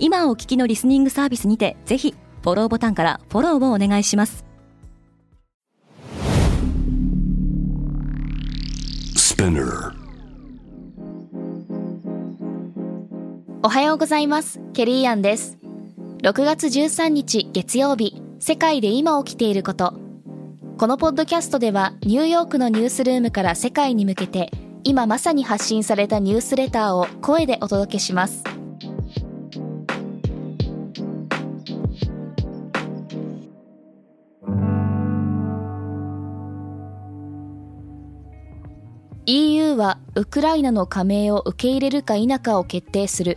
今お聞きのリスニングサービスにてぜひフォローボタンからフォローをお願いします。おはようございます。ケリーアンです。6月13日月曜日世界で今起きていること。このポッドキャストではニューヨークのニュースルームから世界に向けて今まさに発信されたニュースレターを声でお届けします EU はウクライナの加盟を受け入れるか否かを決定する。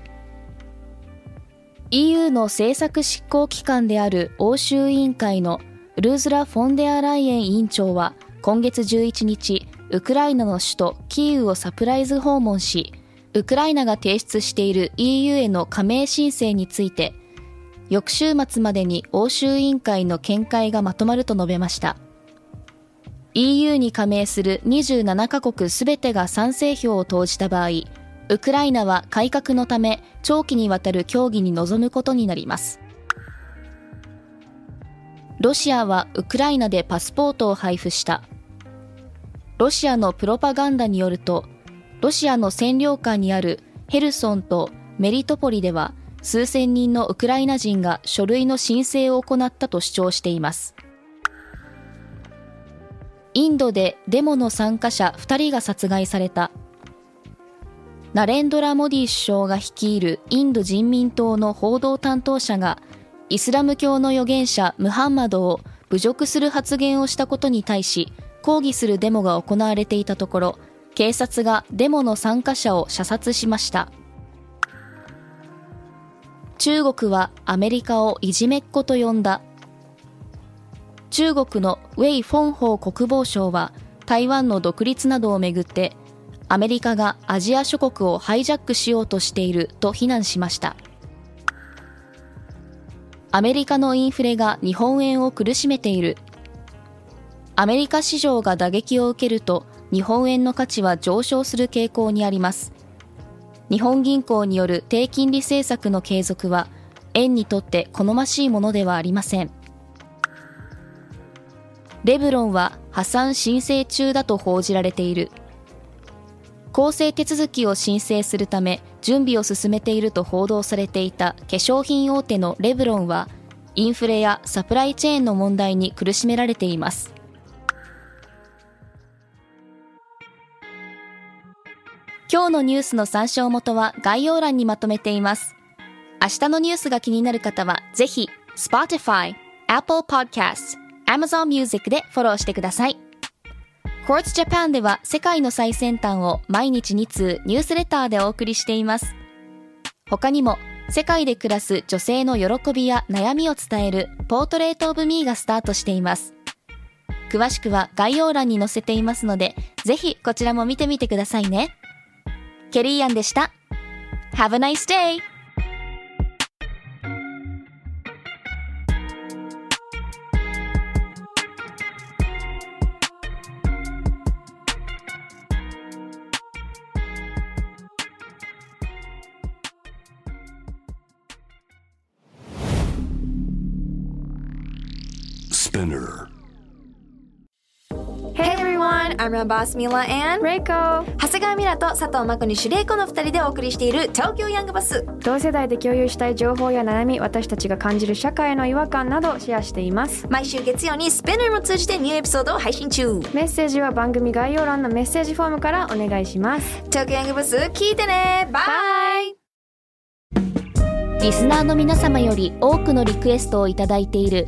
EU の政策執行機関である欧州委員会のルーズラ・フォンデアライエン委員長は今月11日ウクライナの首都キーウをサプライズ訪問しウクライナが提出している EU への加盟申請について翌週末までに欧州委員会の見解がまとまると述べました。EU に加盟する27カ国すべてが賛成票を投じた場合、ウクライナは改革のため長期にわたる協議に臨むことになります。ロシアはウクライナでパスポートを配布した。ロシアのプロパガンダによると、ロシアの占領下にあるヘルソンとメリトポリでは数千人のウクライナ人が書類の申請を行ったと主張しています。インドでデモの参加者2人が殺害された。ナレンドラ・モディ首相が率いるインド人民党の報道担当者がイスラム教の預言者ムハンマドを侮辱する発言をしたことに対し抗議するデモが行われていたところ警察がデモの参加者を射殺しました。中国はアメリカをいじめっ子と呼んだ。中国のウェイ・フォンホー国防相は台湾の独立などをめぐってアメリカがアジア諸国をハイジャックしようとしていると非難しました。アメリカのインフレが日本円を苦しめている。アメリカ市場が打撃を受けると日本円の価値は上昇する傾向にあります。日本銀行による低金利政策の継続は円にとって好ましいものではありません。レブロンは破産申請中だと報じられている。公正手続きを申請するため準備を進めていると報道されていた化粧品大手のレブロンはインフレやサプライチェーンの問題に苦しめられています。今日のニュースの参照元は概要欄にまとめています。明日のニュースが気になる方はぜひ Spotify、Apple Podcast Amazon Music でフォローしてください。Quartz Japan では世界の最先端を毎日2通ニュースレターでお送りしています。他にも世界で暮らす女性の喜びや悩みを伝えるポートレートオブミーがスタートしています。詳しくは概要欄に載せていますので、ぜひこちらも見てみてくださいね。ケリーアンでした。Have a nice day! Spinner. Hey everyone, I'm your boss Mila and Reiko. 長谷川ミラと佐藤真子にシュレイコの二人でお送りしている東京ヤングバス同世代で共有したい情報や悩み私たちが感じる社会の違和感などシェアしています。毎週月曜にスペナーも通じてニューエピソードを配信中。メッセージは番組概要欄のメッセージフォームからお願いします。東京ヤングバス聞いてね。バイリスナーの皆様より多くのリクエストをいただいている